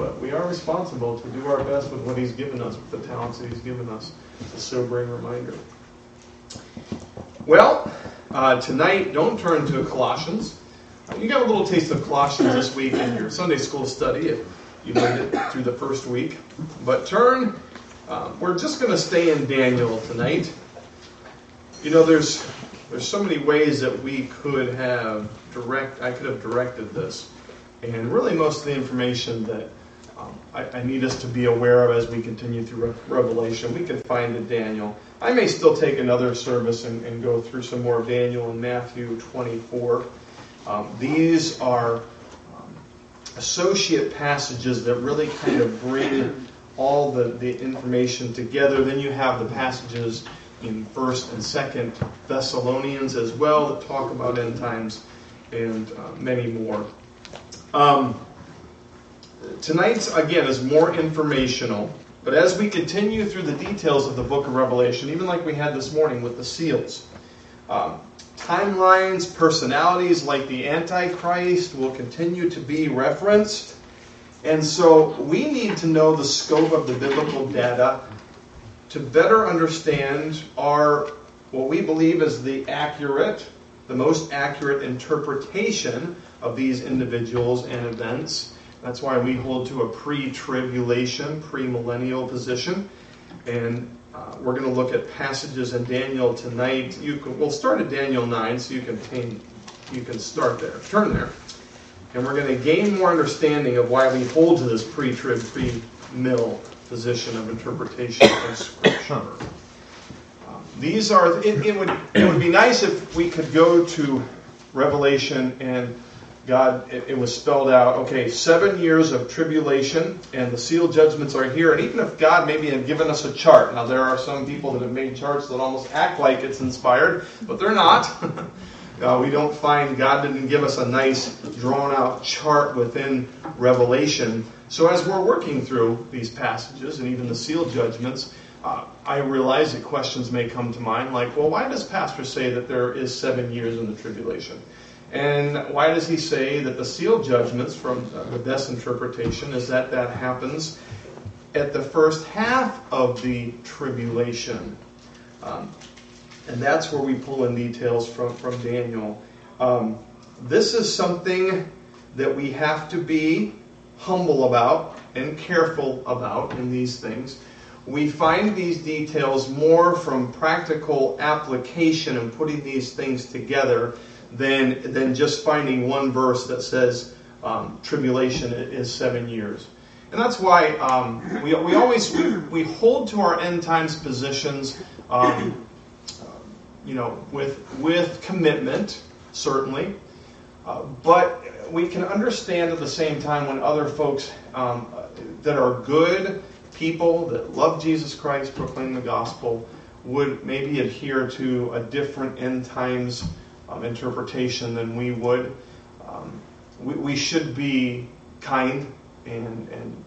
but we are responsible to do our best with what He's given us, with the talents that He's given us. It's a sobering reminder. Well, uh, tonight, don't turn to Colossians. You got a little taste of Colossians this week in your Sunday school study if you made it through the first week. But turn, uh, we're just going to stay in Daniel tonight. You know, there's there's so many ways that we could have direct. I could have directed this, and really most of the information that um, I, I, need us to be aware of as we continue through Revelation, we can find in Daniel. I may still take another service and, and go through some more Daniel and Matthew 24. Um, these are um, associate passages that really kind of bring all the, the information together. Then you have the passages in First and Second Thessalonians as well that talk about end times and uh, many more. Um, tonight's again is more informational, but as we continue through the details of the book of Revelation, even like we had this morning with the seals, um, timelines, personalities like the Antichrist will continue to be referenced. And so we need to know the scope of the biblical data to better understand our what we believe is the accurate, the most accurate interpretation of these individuals and events. That's why we hold to a pre-tribulation, pre-millennial position. And uh, we're going to look at passages in Daniel tonight. You can, we'll start at Daniel 9, so you can you can start there. Turn there. And we're going to gain more understanding of why we hold to this pre-trib, pre-mill position of interpretation of Scripture. Um, these are, it, it, would, it would be nice if we could go to Revelation and God, it, it, was spelled out, okay, seven years of tribulation, and the seal judgments are here. And even if God maybe had given us a chart, now there are some people that have made charts that almost act like it's inspired, but they're not. uh, we don't find God didn't give us a nice drawn out chart within Revelation. So as we're working through these passages and even the seal judgments, uh, I realize that questions may come to mind like, well, why does Pastor say that there is seven years in the tribulation? And why does he say that the seal judgments, from uh, the best interpretation, is that that happens at the first half of the tribulation? Um, and that's where we pull in details from, from Daniel. Um, this is something that we have to be humble about and careful about in these things. We find these details more from practical application and putting these things together than, than just finding one verse that says um, tribulation is seven years. And that's why um, we, we always we, we hold to our end times positions, um, you know, with with commitment certainly, uh, but we can understand at the same time when other folks um, that are good people that love Jesus Christ, proclaim the gospel, would maybe adhere to a different end times um, interpretation than we would. Um, we, we, should be kind and, and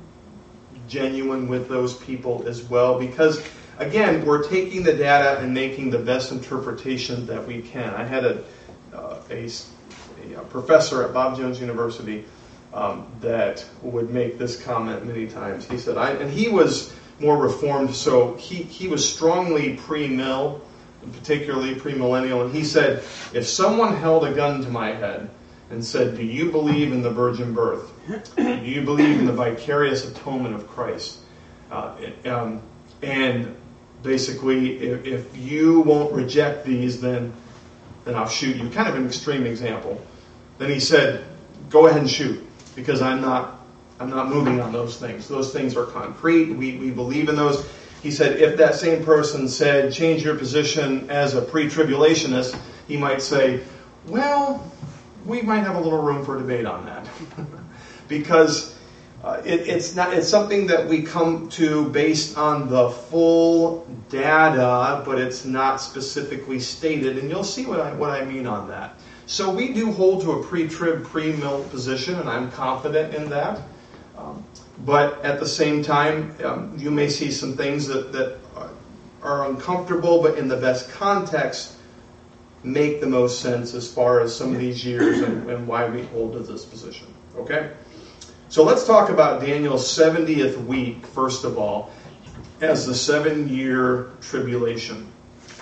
genuine with those people as well because again we're taking the data and making the best interpretation that we can i had a, uh, a a professor at Bob Jones University um, that would make this comment many times. He said, I, and he was more reformed, so he, he was strongly pre mill, particularly premillennial, and he said, if someone held a gun to my head and said, Do you believe in the virgin birth? Do you believe in the vicarious atonement of Christ? Uh, um, and basically, if, if you won't reject these, then then I'll shoot you. Kind of an extreme example. Then he said, Go ahead and shoot, because I'm not I'm not moving on those things. Those things are concrete. We, we believe in those. He said, if that same person said, change your position as a pre tribulationist, he might say, well, we might have a little room for debate on that. because uh, it, it's not it's something that we come to based on the full data, but it's not specifically stated, and you'll see what I what I mean on that. So we do hold to a pre-trib, pre-mill position, and I'm confident in that. But at the same time, um, you may see some things that, that are uncomfortable, but in the best context, make the most sense as far as some of these years and, and why we hold to this position. Okay? So let's talk about Daniel's 70th week, first of all, as the seven year tribulation.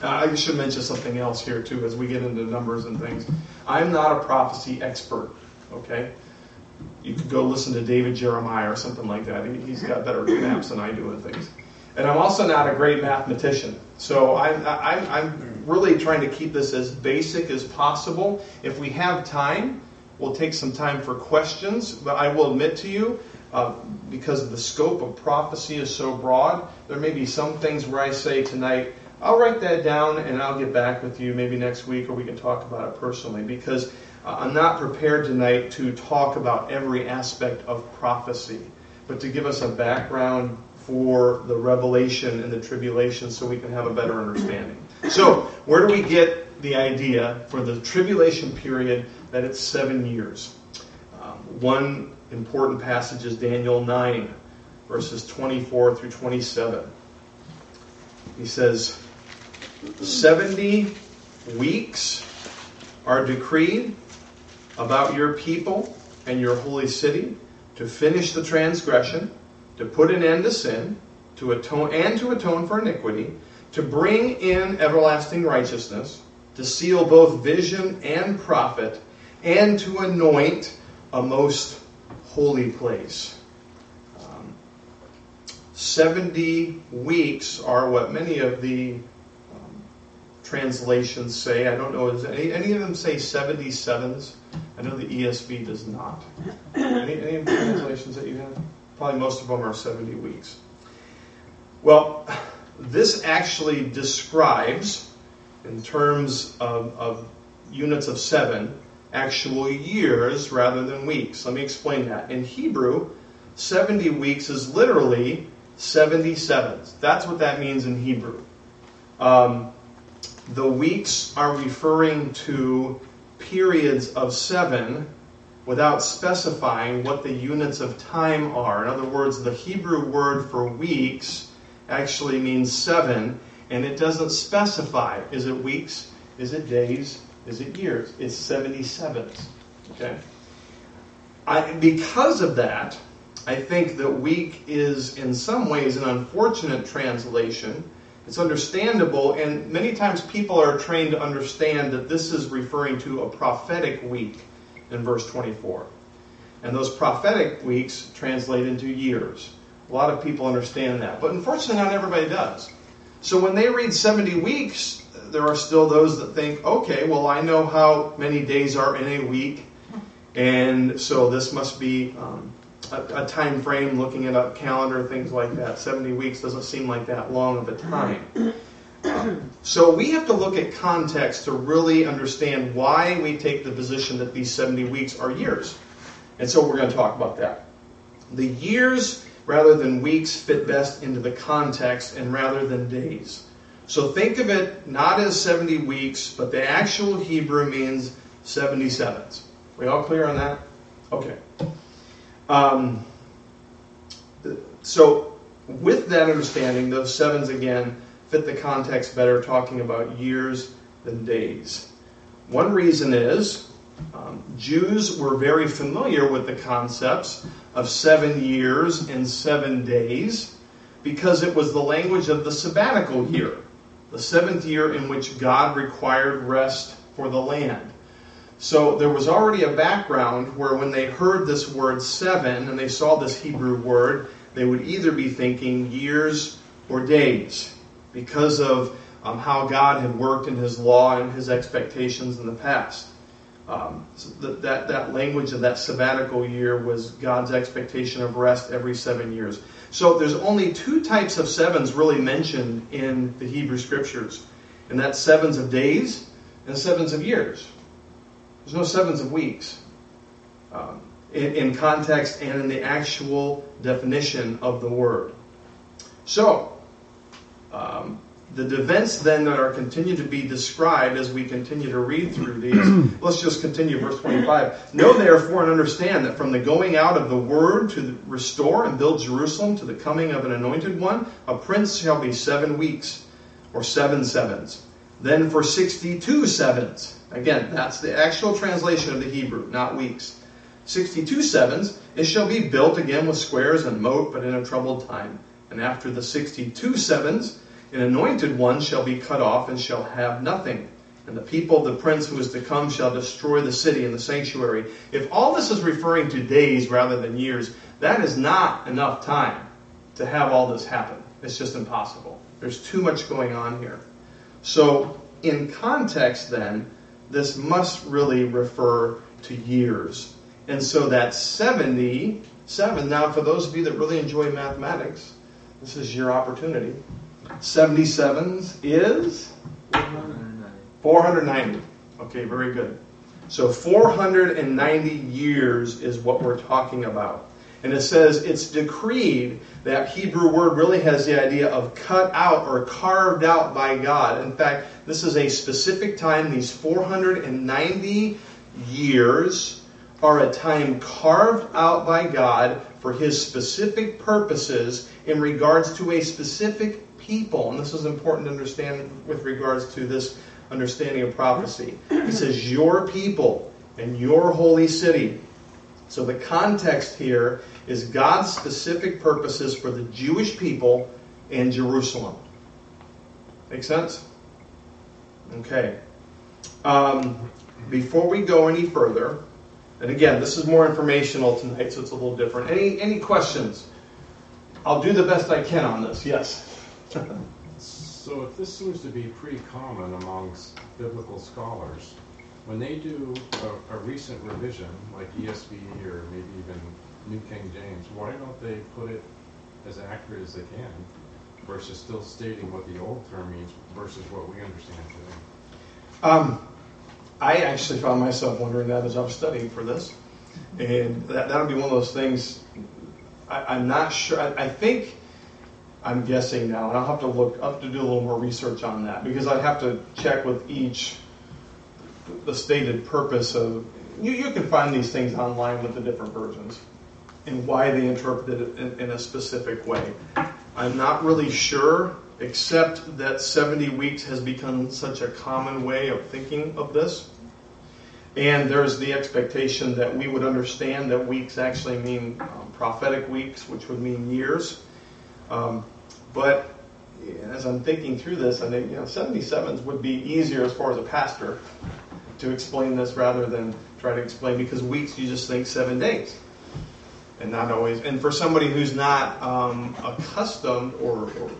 I should mention something else here, too, as we get into numbers and things. I'm not a prophecy expert, okay? You could go listen to David Jeremiah or something like that. He, has got better maps than I do and things. And I'm also not a great mathematician. So I'm, I'm, I'm really trying to keep this as basic as possible. If we have time, we'll take some time for questions. But I will admit to you, uh, because the scope of prophecy is so broad, there may be some things where I say tonight, I'll write that down and I'll get back with you maybe next week or we can talk about it personally because uh, I'm not prepared tonight to talk about every aspect of prophecy, but to give us a background for the revelation and the tribulation so we can have a better understanding. So, where do we get the idea for the tribulation period that it's seven years? Um, one important passage is Daniel 9, verses 24 through 27. He says, 70 weeks are decreed about your people and your holy city to finish the transgression, to put an end to sin, to atone and to atone for iniquity, to bring in everlasting righteousness, to seal both vision and prophet, and to anoint a most holy place. Um, 70 weeks are what many of the translations say. I don't know, does any, any of them say 77s? I know the ESV does not. Any, any translations that you have? Probably most of them are 70 weeks. Well, this actually describes, in terms of, of units of seven, actual years rather than weeks. Let me explain that. In Hebrew, 70 weeks is literally 77s. That's what that means in Hebrew. Um, the weeks are referring to periods of seven without specifying what the units of time are. In other words, the Hebrew word for weeks actually means seven, and it doesn't specify is it weeks, is it days, is it years? It's 77s. Okay? I, because of that, I think that week is in some ways an unfortunate translation it's understandable, and many times people are trained to understand that this is referring to a prophetic week in verse 24. And those prophetic weeks translate into years. A lot of people understand that, but unfortunately, not everybody does. So when they read 70 weeks, there are still those that think, okay, well, I know how many days are in a week, and so this must be um, a, a, time frame, looking at a calendar, things like that. 70 weeks doesn't seem like that long of a time. so we have to look at context to really understand why we take the position that these 70 weeks are years. And so we're going to talk about that. The years rather than weeks fit best into the context and rather than days. So think of it not as 70 weeks, but the actual Hebrew means 77s. We all clear on that? Okay. Um, so, with that understanding, those sevens again fit the context better, talking about years than days. One reason is um, Jews were very familiar with the concepts of seven years and seven days because it was the language of the sabbatical year, the seventh year in which God required rest for the land. So there was already a background where when they heard this word seven and they saw this Hebrew word, they would either be thinking years or days because of um, how God had worked in His law and His expectations in the past. Um, so that, that, that language of that sabbatical year was God's expectation of rest every seven years. So there's only two types of sevens really mentioned in the Hebrew Scriptures, and that's sevens of days and sevens of years. There's no sevens of weeks um, in, in context and in the actual definition of the word. So, um, the events then that are continued to be described as we continue to read through these, let's just continue verse 25. Know therefore and understand that from the going out of the word to restore and build Jerusalem to the coming of an anointed one, a prince shall be seven weeks or seven sevens. Then for 62 sevens Again, that's the actual translation of the Hebrew, not weeks. 62 sevens, It shall be built again with squares and moat, but in a troubled time. And after the sixty two sevens, an anointed one shall be cut off and shall have nothing. And the people of the prince who is to come shall destroy the city and the sanctuary. If all this is referring to days rather than years, that is not enough time to have all this happen. It's just impossible. There's too much going on here. So, in context, then, this must really refer to years. And so that 77, now for those of you that really enjoy mathematics, this is your opportunity. 77s is 490. Okay, very good. So 490 years is what we're talking about. And it says it's decreed. That Hebrew word really has the idea of cut out or carved out by God. In fact, this is a specific time. These 490 years are a time carved out by God for his specific purposes in regards to a specific people. And this is important to understand with regards to this understanding of prophecy. He says, Your people and your holy city. So the context here is God's specific purposes for the Jewish people in Jerusalem. Make sense? Okay. Um, before we go any further, and again, this is more informational tonight, so it's a little different. Any any questions? I'll do the best I can on this. Yes. so if this seems to be pretty common amongst biblical scholars, when they do a, a recent revision, like ESV or maybe even New King James, why don't they put it as accurate as they can versus still stating what the old term means versus what we understand today? Um, I actually found myself wondering that as I was studying for this. And that, that'll be one of those things I, am not sure. I, I, think, I'm guessing now, and I'll have to look, have to do a little more research on that because I'd have to check with each the stated purpose of. You, you can find these things online with the different versions and why they interpreted it in, in a specific way. I'm not really sure, except that 70 weeks has become such a common way of thinking of this. And there's the expectation that we would understand that weeks actually mean um, prophetic weeks, which would mean years. Um, but as I'm thinking through this, I think you know 77s would be easier as far as a pastor to explain this rather than try to explain because weeks you just think seven days and not always. And for somebody who's not um, accustomed or, or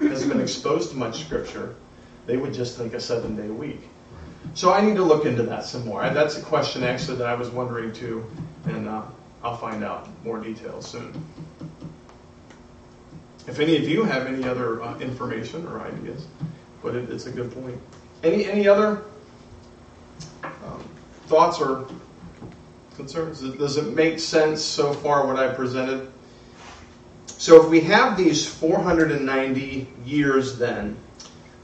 hasn't been exposed to much scripture, they would just think a seven day week. So I need to look into that some more. That's a question actually that I was wondering too, and uh, I'll find out more details soon. If any of you have any other uh, information or ideas, but it, it's a good point. Any any other um, thoughts or concerns? Does it make sense so far what I presented? So if we have these 490 years then,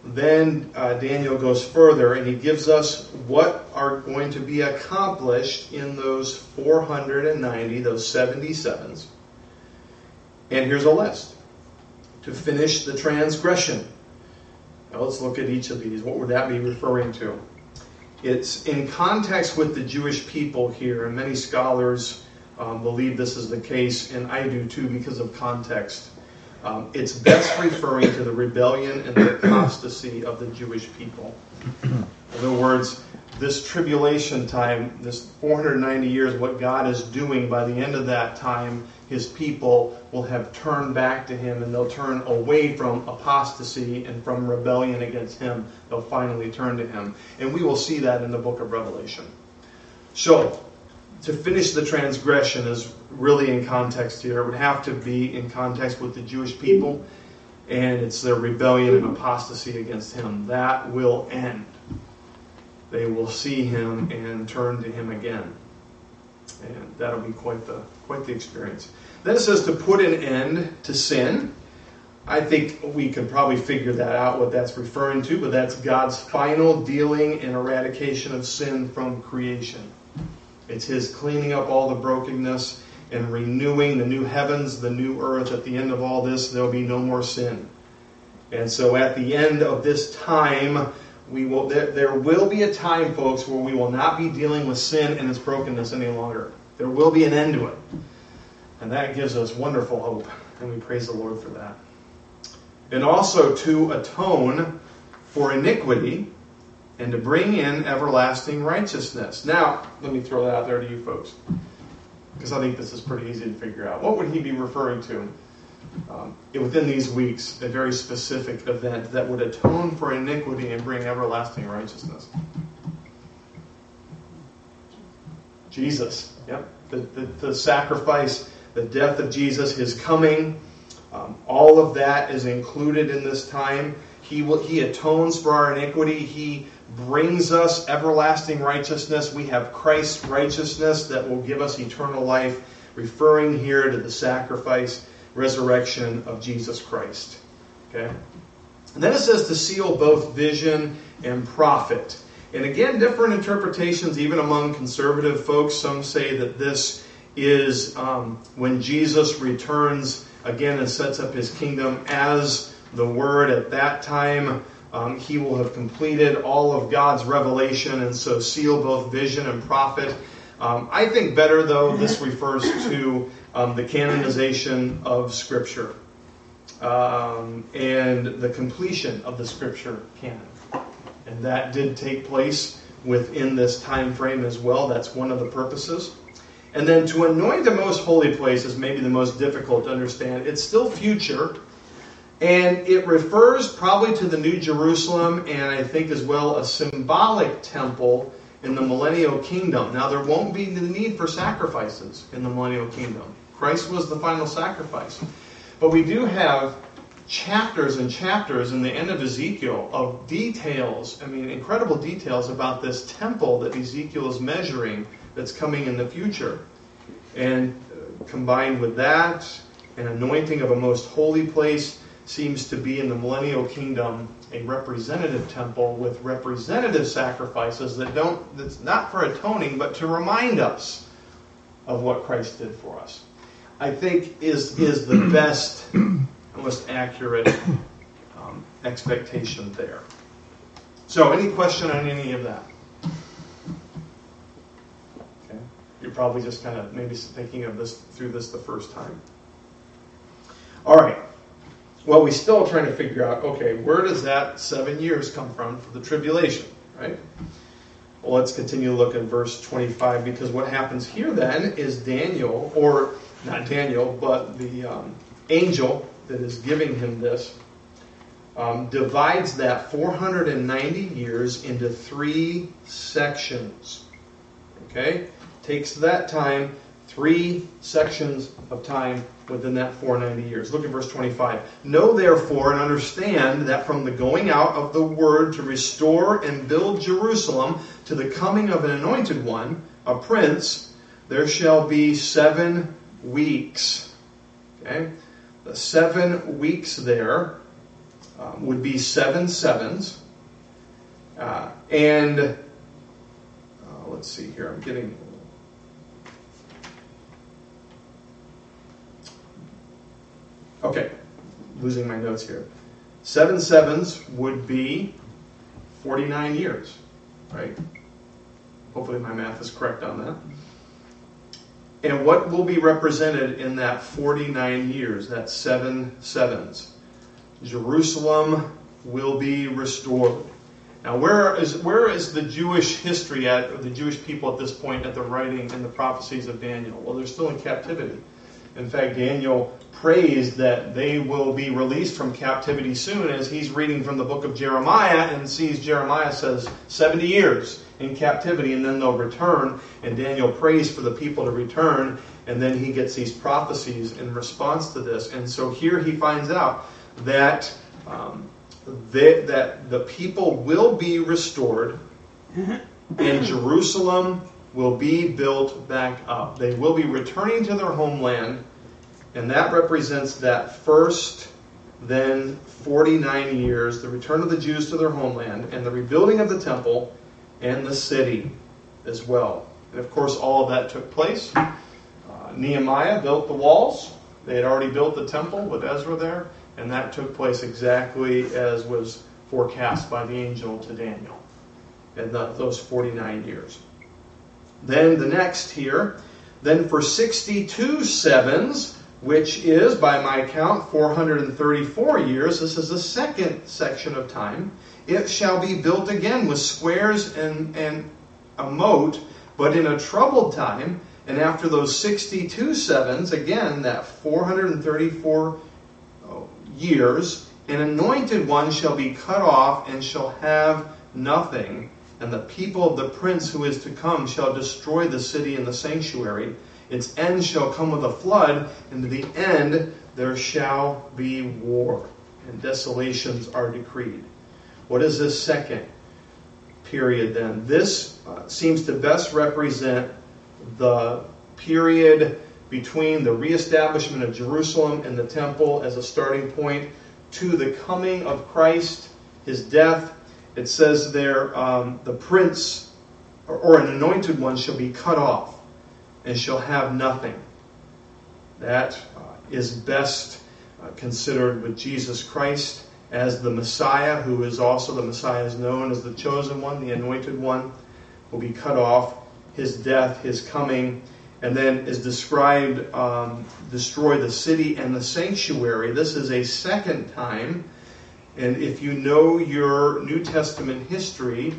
then uh, Daniel goes further and he gives us what are going to be accomplished in those 490, those 77s. And here's a list to finish the transgression. Now let's look at each of these. What would that be referring to? It's in context with the Jewish people here, and many scholars um, believe this is the case, and I do too because of context. Um, it's best referring to the rebellion and the apostasy of the Jewish people. In other words, this tribulation time, this 490 years, what God is doing, by the end of that time, his people will have turned back to him and they'll turn away from apostasy and from rebellion against him. They'll finally turn to him. And we will see that in the book of Revelation. So, to finish the transgression is really in context here. It would have to be in context with the Jewish people, and it's their rebellion and apostasy against him. That will end they will see him and turn to him again. And that'll be quite the quite the experience. Then it says to put an end to sin. I think we could probably figure that out what that's referring to, but that's God's final dealing and eradication of sin from creation. It's his cleaning up all the brokenness and renewing the new heavens, the new earth. At the end of all this, there'll be no more sin. And so at the end of this time, we will there, there will be a time folks where we will not be dealing with sin and its brokenness any longer There will be an end to it. And that gives us wonderful hope, and we praise the Lord for that. And also to atone for iniquity and to bring in everlasting righteousness. Now, let me throw that out there to you folks, because I think this is pretty easy to figure out. What would he be referring to? Um, within these weeks, a very specific event that would atone for iniquity and bring everlasting righteousness. Jesus, yep. The, the, the sacrifice, the death of Jesus, his coming, um, all of that is included in this time. He, will, he atones for our iniquity. He brings us everlasting righteousness. We have Christ's righteousness that will give us eternal life, referring here to the sacrifice, resurrection of Jesus Christ. Okay? And then it says to seal both vision and prophet. And again, different interpretations, even among conservative folks. Some say that this is um, when Jesus returns again and sets up his kingdom as the Word at that time. Um, he will have completed all of God's revelation, and so seal both vision and prophet. Um, I think better, though, this refers to um, the canonization of Scripture um, and the completion of the Scripture canon. And that did take place within this time frame as well. That's one of the purposes. And then to anoint the most holy place is maybe the most difficult to understand. It's still future, and it refers probably to the New Jerusalem and I think as well a symbolic temple in the millennial kingdom. Now, there won't be the need for sacrifices in the millennial kingdom. Christ was the final sacrifice. But we do have chapters and chapters in the end of Ezekiel of details, I mean, incredible details about this temple that Ezekiel is measuring that's coming in the future. And uh, combined with that, an anointing of a most holy place seems to be in the millennial kingdom a representative temple with representative sacrifices that don't that's not for atoning but to remind us of what Christ did for us. I think is is the best most accurate um, expectation there. So, any question on any of that? Okay. You're probably just kind of maybe thinking of this through this the first time. All right. Well, we're still trying to figure out okay, where does that seven years come from for the tribulation, right? Well, let's continue to look at verse 25 because what happens here then is Daniel, or not Daniel, but the um, angel that is giving him this um, divides that 490 years into three sections. Okay? Takes that time, three sections of time within that 490 years. Look at verse 25. Know therefore and understand that from the going out of the word to restore and build Jerusalem to the coming of an anointed one, a prince, there shall be seven weeks. Okay? The seven weeks there um, would be seven sevens. Uh, and uh, let's see here, I'm getting. Okay, losing my notes here. Seven sevens would be 49 years, right? Hopefully my math is correct on that. And what will be represented in that 49 years, that seven sevens? Jerusalem will be restored. Now, where is, where is the Jewish history at, or the Jewish people at this point at the writing and the prophecies of Daniel? Well, they're still in captivity. In fact, Daniel prays that they will be released from captivity soon as he's reading from the book of Jeremiah and sees Jeremiah says 70 years in captivity and then they'll return. And Daniel prays for the people to return. And then he gets these prophecies in response to this. And so here he finds out that, um, they, that the people will be restored and Jerusalem will be built back up. They will be returning to their homeland. And that represents that first then 49 years, the return of the Jews to their homeland, and the rebuilding of the temple, and the city as well. And of course, all of that took place. Uh, Nehemiah built the walls. They had already built the temple with Ezra there, and that took place exactly as was forecast by the angel to Daniel in the, those 49 years. Then the next here, Then for 62 sevens, which is, by my count, 434 years, this is the second section of time, it shall be built again with squares and, and a moat, but in a troubled time. And after those 62 sevens, again, that 434 years, an anointed one shall be cut off and shall have nothing. And the people of the prince who is to come shall destroy the city and the sanctuary. Its end shall come with a flood, and to the end there shall be war, and desolations are decreed. What is this second period then? This uh, seems to best represent the period between the reestablishment of Jerusalem and the temple as a starting point to the coming of Christ, his death. It says there, um, the prince or, or an anointed one shall be cut off and shall have nothing. That uh, is best uh, considered with Jesus Christ as the Messiah, who is also the Messiah is known as the chosen one, the anointed one, will be cut off. His death, his coming, and then is described um, destroy the city and the sanctuary. This is a second time. And if you know your New Testament history,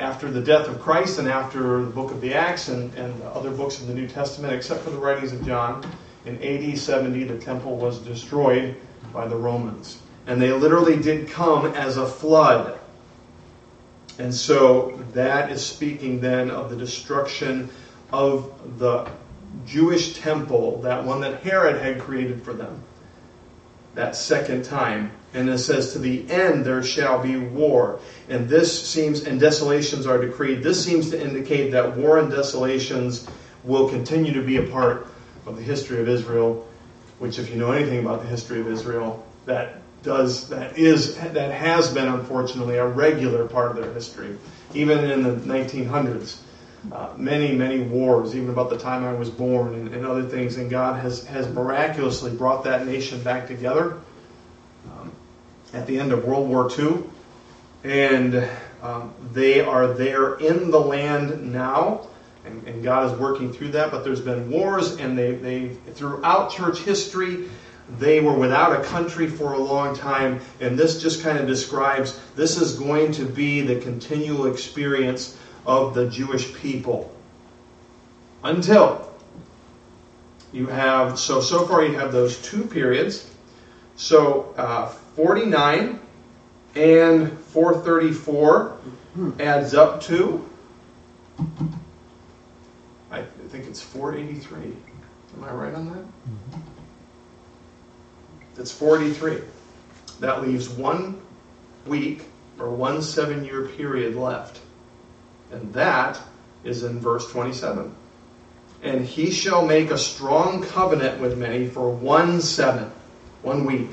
after the death of Christ and after the book of the Acts and, and other books of the New Testament, except for the writings of John, in AD 70, the temple was destroyed by the Romans. And they literally did come as a flood. And so that is speaking then of the destruction of the Jewish temple, that one that Herod had created for them, that second time. And it says, To the end there shall be war. And this seems, and desolations are decreed. This seems to indicate that war and desolations will continue to be a part of the history of Israel, which, if you know anything about the history of Israel, that does that is that has been unfortunately a regular part of their history, even in the 1900s uh, many, many wars, even about the time I was born, and, and, other things. And God has, has miraculously brought that nation back together at the end of World War II. And um, they are there in the land now. And, and, God is working through that, but there's been wars, and they, they throughout church history, they were without a country for a long time, and this just kind of describes this is going to be the continual experience of the Jewish people. Until you have, so, so far you have those two periods. So uh, 49 and 434 adds up to, I think it's 483. Am I right on that? It's 43. That leaves one week or one seven year period left. And that is in verse 27. And he shall make a strong covenant with many for one seven, one week.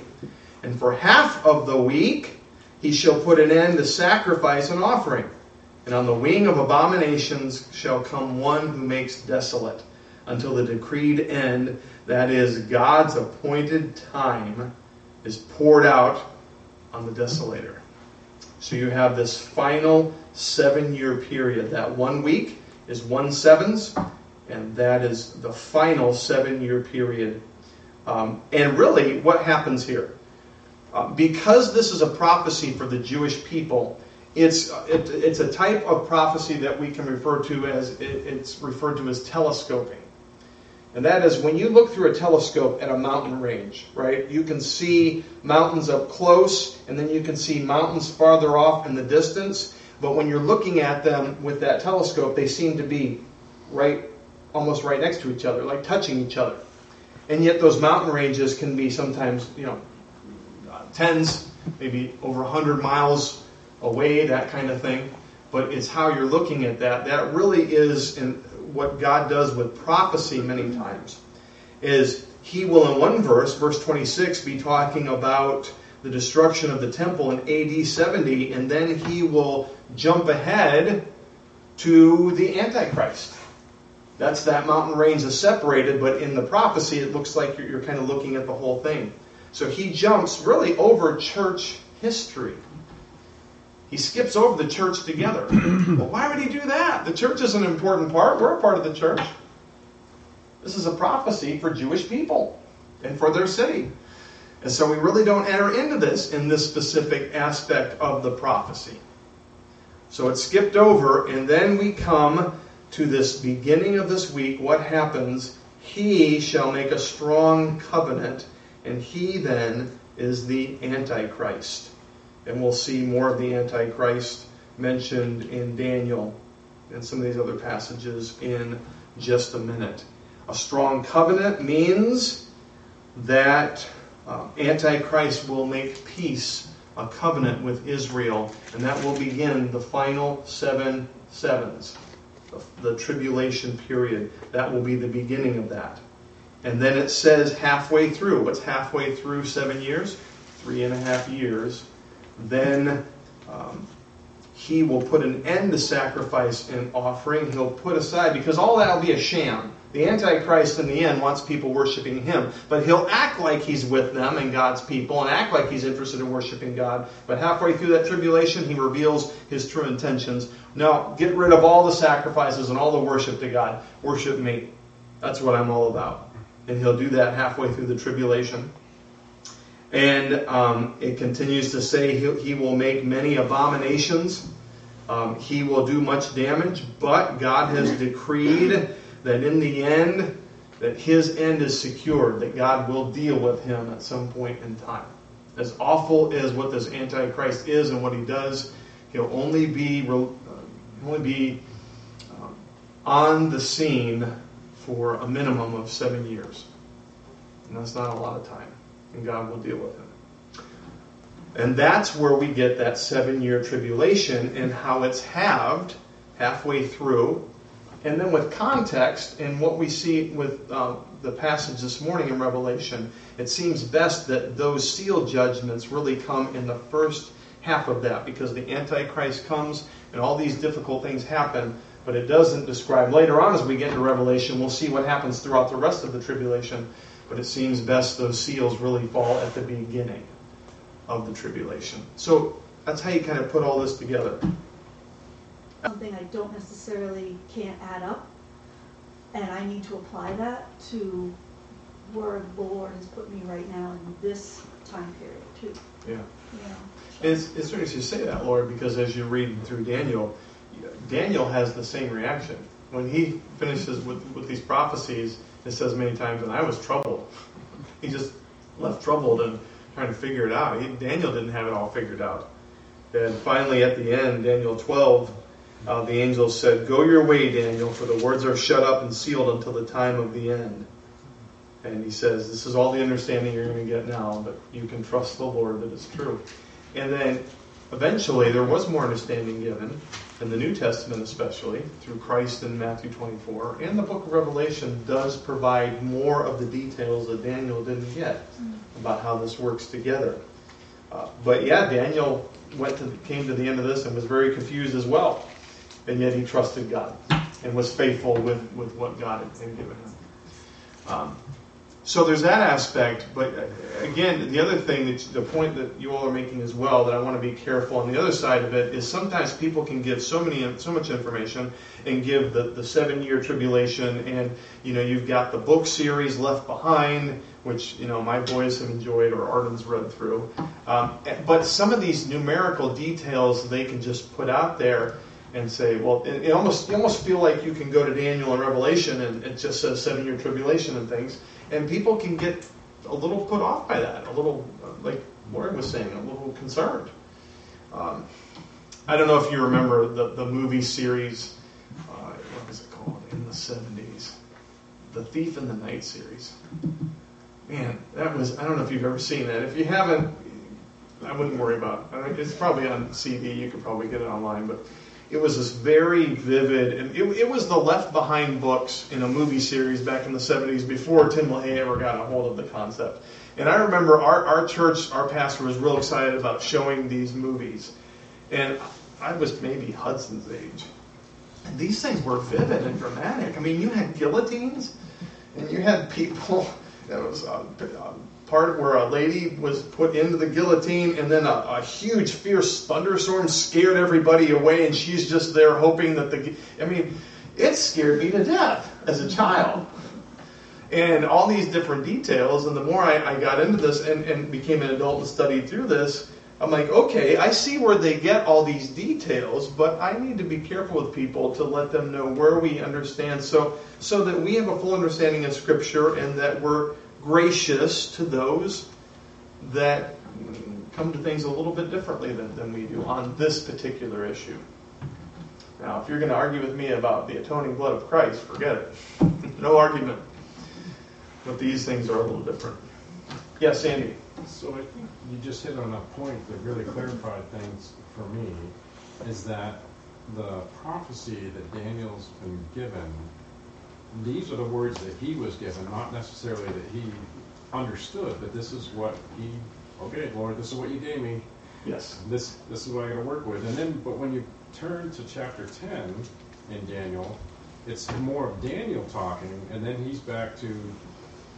And for half of the week he shall put an end to sacrifice and offering. And on the wing of abominations shall come one who makes desolate until the decreed end, that is, God's appointed time, is poured out on the desolator. So you have this final seven year period. That one week is one sevens, and that is the final seven year period. Um, and really, what happens here? Uh, because this is a prophecy for the Jewish people, it's, it, it's a type of prophecy that we can refer to as, it, it's referred to as telescoping. And that is when you look through a telescope at a mountain range, right? You can see mountains up close, and then you can see mountains farther off in the distance. But when you're looking at them with that telescope, they seem to be right, almost right next to each other, like touching each other. And yet those mountain ranges can be sometimes, you know, tens, maybe over 100 miles away, that kind of thing. But it's how you're looking at that. That really is what God does with prophecy many times. Is he will, in one verse, verse 26, be talking about the destruction of the temple in AD 70, and then he will jump ahead to the Antichrist. That's that mountain range is separated, but in the prophecy, it looks like you're, you're kind of looking at the whole thing. So he jumps really over church history. He skips over the church together. well, why would he do that? The church is an important part. We're a part of the church. This is a prophecy for Jewish people and for their city. And so we really don't enter into this in this specific aspect of the prophecy. So it's skipped over, and then we come to this beginning of this week. What happens? He shall make a strong covenant, and he then is the Antichrist. And we'll see more of the Antichrist mentioned in Daniel and some of these other passages in just a minute. A strong covenant means that uh, Antichrist will make peace, a covenant with Israel, and that will begin the final seven sevens, the, the tribulation period. That will be the beginning of that. And then it says halfway through. What's halfway through seven years? Three and a half years. Then um, he will put an end to sacrifice and offering. He'll put aside, because all that will be a sham. The Antichrist, in the end, wants people worshiping him, but he'll act like he's with them and God's people and act like he's interested in worshiping God. But halfway through that tribulation, he reveals his true intentions. Now, get rid of all the sacrifices and all the worship to God. Worship me. That's what I'm all about. And he'll do that halfway through the tribulation. And um, it continues to say he, he will make many abominations. Um, he will do much damage, but God has decreed that in the end, that his end is secured, that God will deal with him at some point in time. As awful as what this Antichrist is and what he does, he'll only be uh, only be um, on the scene for a minimum of seven years, and that's not a lot of time and God will deal with him. And that's where we get that seven year tribulation and how it's halved halfway through. And then with context and what we see with uh, the passage this morning in Revelation, it seems best that those seal judgments really come in the first half of that because the Antichrist comes and all these difficult things happen, but it doesn't describe. Later on, as we get into Revelation, we'll see what happens throughout the rest of the tribulation. But it seems best those seals really fall at the beginning of the tribulation. So that's how you kind of put all this together. Something I don't necessarily can't add up, and I need to apply that to where the Lord has put me right now in this time period too. Yeah. Yeah. know? It's, it's interesting you say that, Lord, because as you read through Daniel, Daniel has the same reaction. When he finishes with, with these prophecies, it says many times, and I was troubled. he just left troubled and trying to figure it out. He, Daniel didn't have it all figured out. And finally, at the end, Daniel 12, uh, the angel said, Go your way, Daniel, for the words are shut up and sealed until the time of the end. And he says, This is all the understanding you're going to get now, but you can trust the Lord that it's true. And then eventually, there was more understanding given in the New Testament especially, through Christ in Matthew 24, and the book of Revelation does provide more of the details that Daniel didn't get about how this works together. Uh, but yeah, Daniel went to came to the end of this and was very confused as well, and yet he trusted God and was faithful with, with what God had given him. Um, so there's that aspect, but uh, again, the other thing, that, the point that you all are making as well, that I want to be careful on the other side of it, is sometimes people can give so many, so much information and give the, the seven year tribulation, and you know you've got the book series Left Behind, which you know my boys have enjoyed or Arden's read through, um, but some of these numerical details they can just put out there and say, well, it, it almost you almost feel like you can go to Daniel and Revelation and it just says seven year tribulation and things and people can get a little put off by that, a little, like Warren was saying, a little concerned. Um, I don't know if you remember the, the movie series, uh, what was it called, in the 70s? The Thief in the Night series. Man, that was, I don't know if you've ever seen that. If you haven't, I wouldn't worry about it. It's probably on CD, you could probably get it online, but it was this very vivid, and it, it, was the Left Behind books in a movie series back in the 70s before Tim LaHaye ever got a hold of the concept. And I remember our, our church, our pastor was real excited about showing these movies. And I was maybe Hudson's age. And these things were vivid and dramatic. I mean, you had guillotines, and you had people that was uh, part where a lady was put into the guillotine and then a, a, huge fierce thunderstorm scared everybody away and she's just there hoping that the i mean it scared me to death as a child and all these different details. And the more I, I got into this and, and became an adult and studied through this, I'm like, okay, I see where they get all these details, but I need to be careful with people to let them know where we understand so so that we have a full understanding of Scripture and that we're gracious to those that come to things a little bit differently than, than we do on this particular issue. Now, if you're going to argue with me about the atoning blood of Christ, forget it. no argument. But these things are a little different. Yes, Andy. So I think you just hit on a point that really clarified things for me, is that the prophecy that Daniel's been given, these are the words that he was given, not necessarily that he understood, but this is what he, okay, Lord, this is what you gave me. Yes. This this is what I got to work with. And then, but when you turn to chapter 10 in Daniel, it's more of Daniel talking, and then he's back to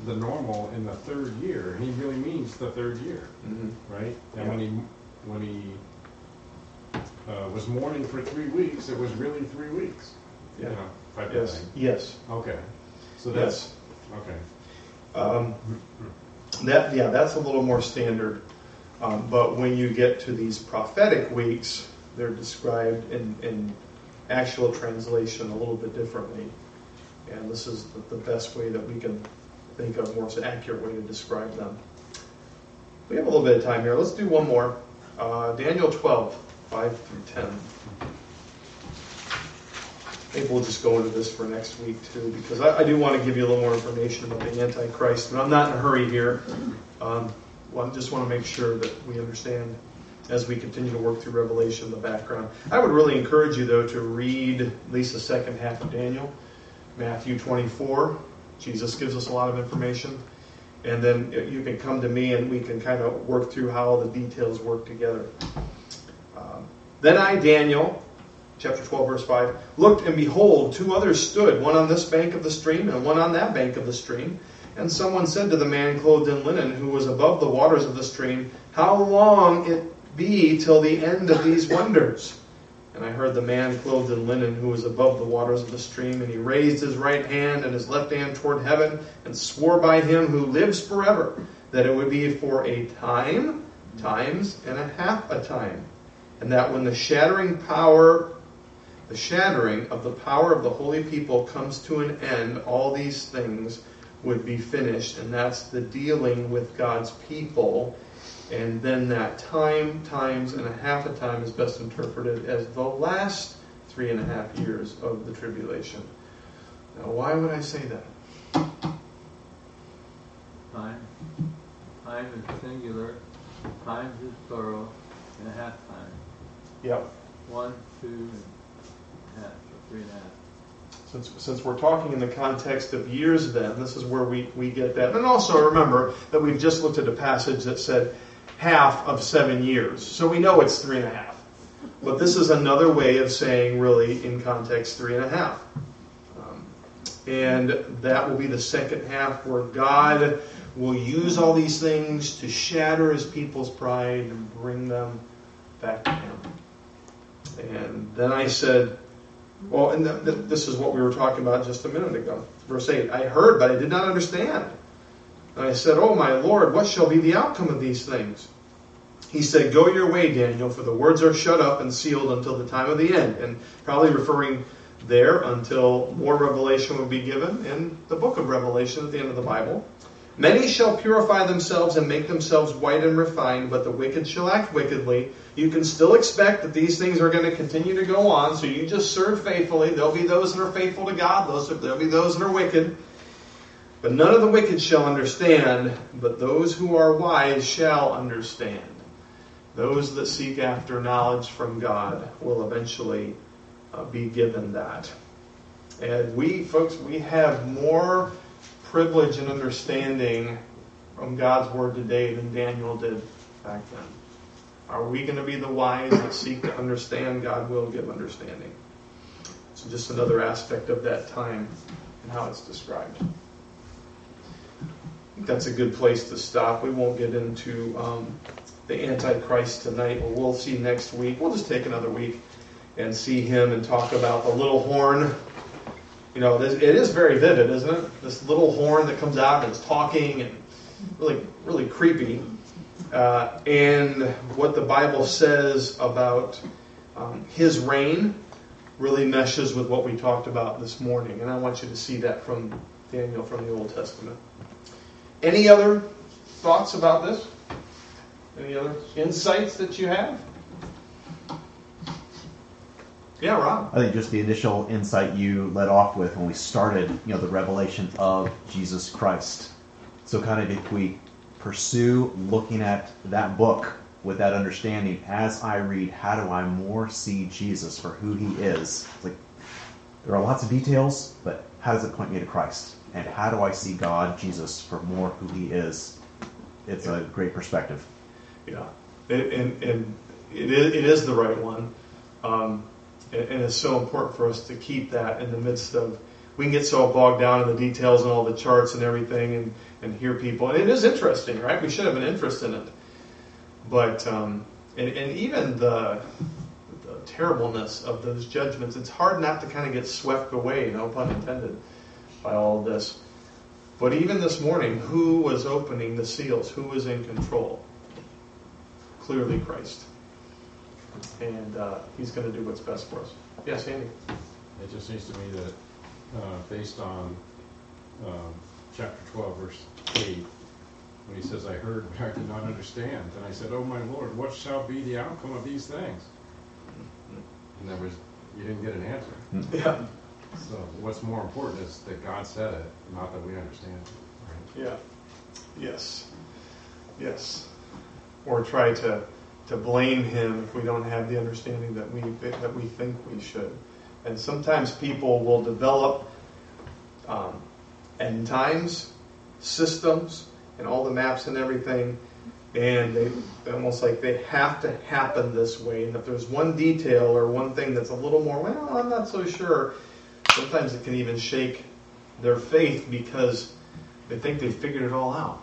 the normal in the third year, he really means the third year, Mm-hmm. right? And Yeah. when he when he uh, was mourning for three weeks, it was really three weeks, Yeah. you know, of Yes. Yes. Okay, so that's okay. Um, that yeah, that's a little more standard. Um, but when you get to these prophetic weeks, they're described in, in actual translation a little bit differently. And this is the, the best way that we can think of, more accurate way to describe them. We have a little bit of time here. Let's do one more. Uh, Daniel 12, 5 through 10. Maybe we'll just go into this for next week too, because I, I do want to give you a little more information about the Antichrist, but I'm not in a hurry here. Um, well, I just want to make sure that we understand as we continue to work through Revelation the background. I would really encourage you, though, to read at least the second half of Daniel, Matthew 24. Jesus gives us a lot of information. And then you can come to me and we can kind of work through how the details work together. Um, then I, Daniel, chapter 12, verse 5, looked and behold, two others stood, one on this bank of the stream and one on that bank of the stream. And someone said to the man clothed in linen who was above the waters of the stream, How long it be till the end of these wonders? And I heard the man clothed in linen who was above the waters of the stream, and he raised his right hand and his left hand toward heaven, and swore by him who lives forever that it would be for a time, times, and a half a time. And that when the shattering power the shattering of the power of the holy people comes to an end, all these things would be finished. And that's the dealing with God's people. And then that time, times, and a half a time is best interpreted as the last three and a half years of the tribulation. Now, why would I say that? Time. Time is singular. Times is plural. And a half time. Yep. One, two, and half, or three and a half. Since, since we're talking in the context of years, then, this is where we, we get that. And also remember that we've just looked at a passage that said half of seven years. So we know it's three and a half. But this is another way of saying, really, in context, three and a half. Um, and that will be the second half where God will use all these things to shatter his people's pride and bring them back to him. And then I said, well, and th- th- this is what we were talking about just a minute ago. Verse 8 I heard, but I did not understand. And I said, Oh, my Lord, what shall be the outcome of these things? He said, Go your way, Daniel, for the words are shut up and sealed until the time of the end. And probably referring there until more revelation would be given in the book of Revelation at the end of the Bible. Many shall purify themselves and make themselves white and refined, but the wicked shall act wickedly. You can still expect that these things are going to continue to go on, so you just serve faithfully. There'll be those that are faithful to God, those there'll be those that are wicked. But none of the wicked shall understand, but those who are wise shall understand. Those that seek after knowledge from God will eventually uh, be given that. And we, folks, we have more privilege and understanding from God's Word today than Daniel did back then. Are we going to be the wise that seek to understand? God will give understanding. So, just another aspect of that time and how it's described. I think that's a good place to stop. We won't get into um, the Antichrist tonight. Well, we'll see next week. We'll just take another week and see him and talk about the little horn You know, it is very vivid, isn't it? This little horn that comes out and it's talking and really, really creepy. Uh, and what the Bible says about um, his reign really meshes with what we talked about this morning. And I want you to see that from Daniel from the Old Testament. Any other thoughts about this? Any other insights that you have? Yeah, Rob. I think just the initial insight you led off with when we started, you know, the revelation of Jesus Christ. So kind of if we pursue looking at that book with that understanding as I read, how do I more see Jesus for who he is? It's like there are lots of details, but how does it point me to Christ? And how do I see God, Jesus, for more who he is? It's a great perspective. Yeah, and, and, and it, is, it is the right one. Um, and, it's so important for us to keep that in the midst of, we can get so bogged down in the details and all the charts and everything and, and hear people. And it is interesting, right? We should have an interest in it. But, um, and, and even the, the terribleness of those judgments, it's hard not to kind of get swept away, no pun intended, by all of this. But even this morning, who was opening the seals? Who was in control? Clearly Christ. And uh, he's going to do what's best for us. Yes, Andy? It just seems to me that, uh, based on, um, chapter twelve, verse eight, when he says, I heard, but I did not understand, and I said, Oh my Lord, what shall be the outcome of these things? And there was, you didn't get an answer. Yeah. So what's more important is that God said it, not that we understand it, right? Yeah. Yes. Yes. Or try to, to blame him if we don't have the understanding that we that we think we should. And sometimes people will develop um, end times systems and all the maps and everything, and they almost like they have to happen this way. And if there's one detail or one thing that's a little more, well, I'm not so sure. Sometimes it can even shake their faith because they think they figured it all out.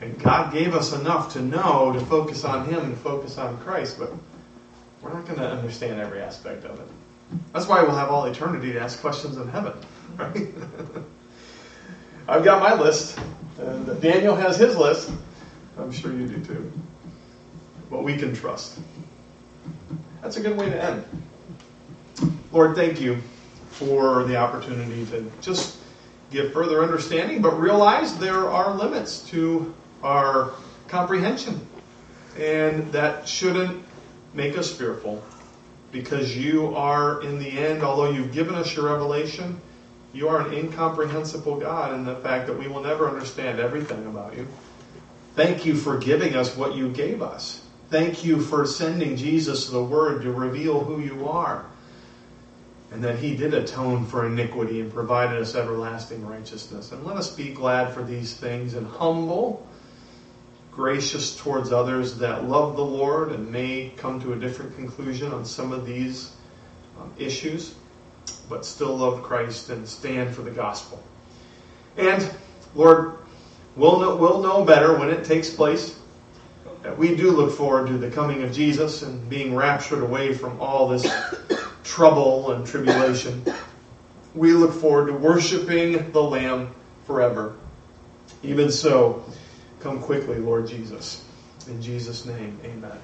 And God gave us enough to know to focus on Him and focus on Christ, but we're not going to understand every aspect of it. That's why we'll have all eternity to ask questions in heaven, right? I've got my list, and Daniel has his list. I'm sure you do too. But we can trust. That's a good way to end. Lord, thank you for the opportunity to just give further understanding, but realize there are limits to our comprehension. And that shouldn't make us fearful because you are, in the end, although you've given us your revelation, you are an incomprehensible God in the fact that we will never understand everything about you. Thank you for giving us what you gave us. Thank you for sending Jesus the Word to reveal who you are. And that He did atone for iniquity and provided us everlasting righteousness. And let us be glad for these things and humble, gracious towards others that love the Lord and may come to a different conclusion on some of these um, issues, but still love Christ and stand for the gospel. And, Lord, we'll know, we'll know better when it takes place. That we do look forward to the coming of Jesus and being raptured away from all this trouble and tribulation. We look forward to worshiping the Lamb forever. Even so, come quickly, Lord Jesus. In Jesus' name, amen.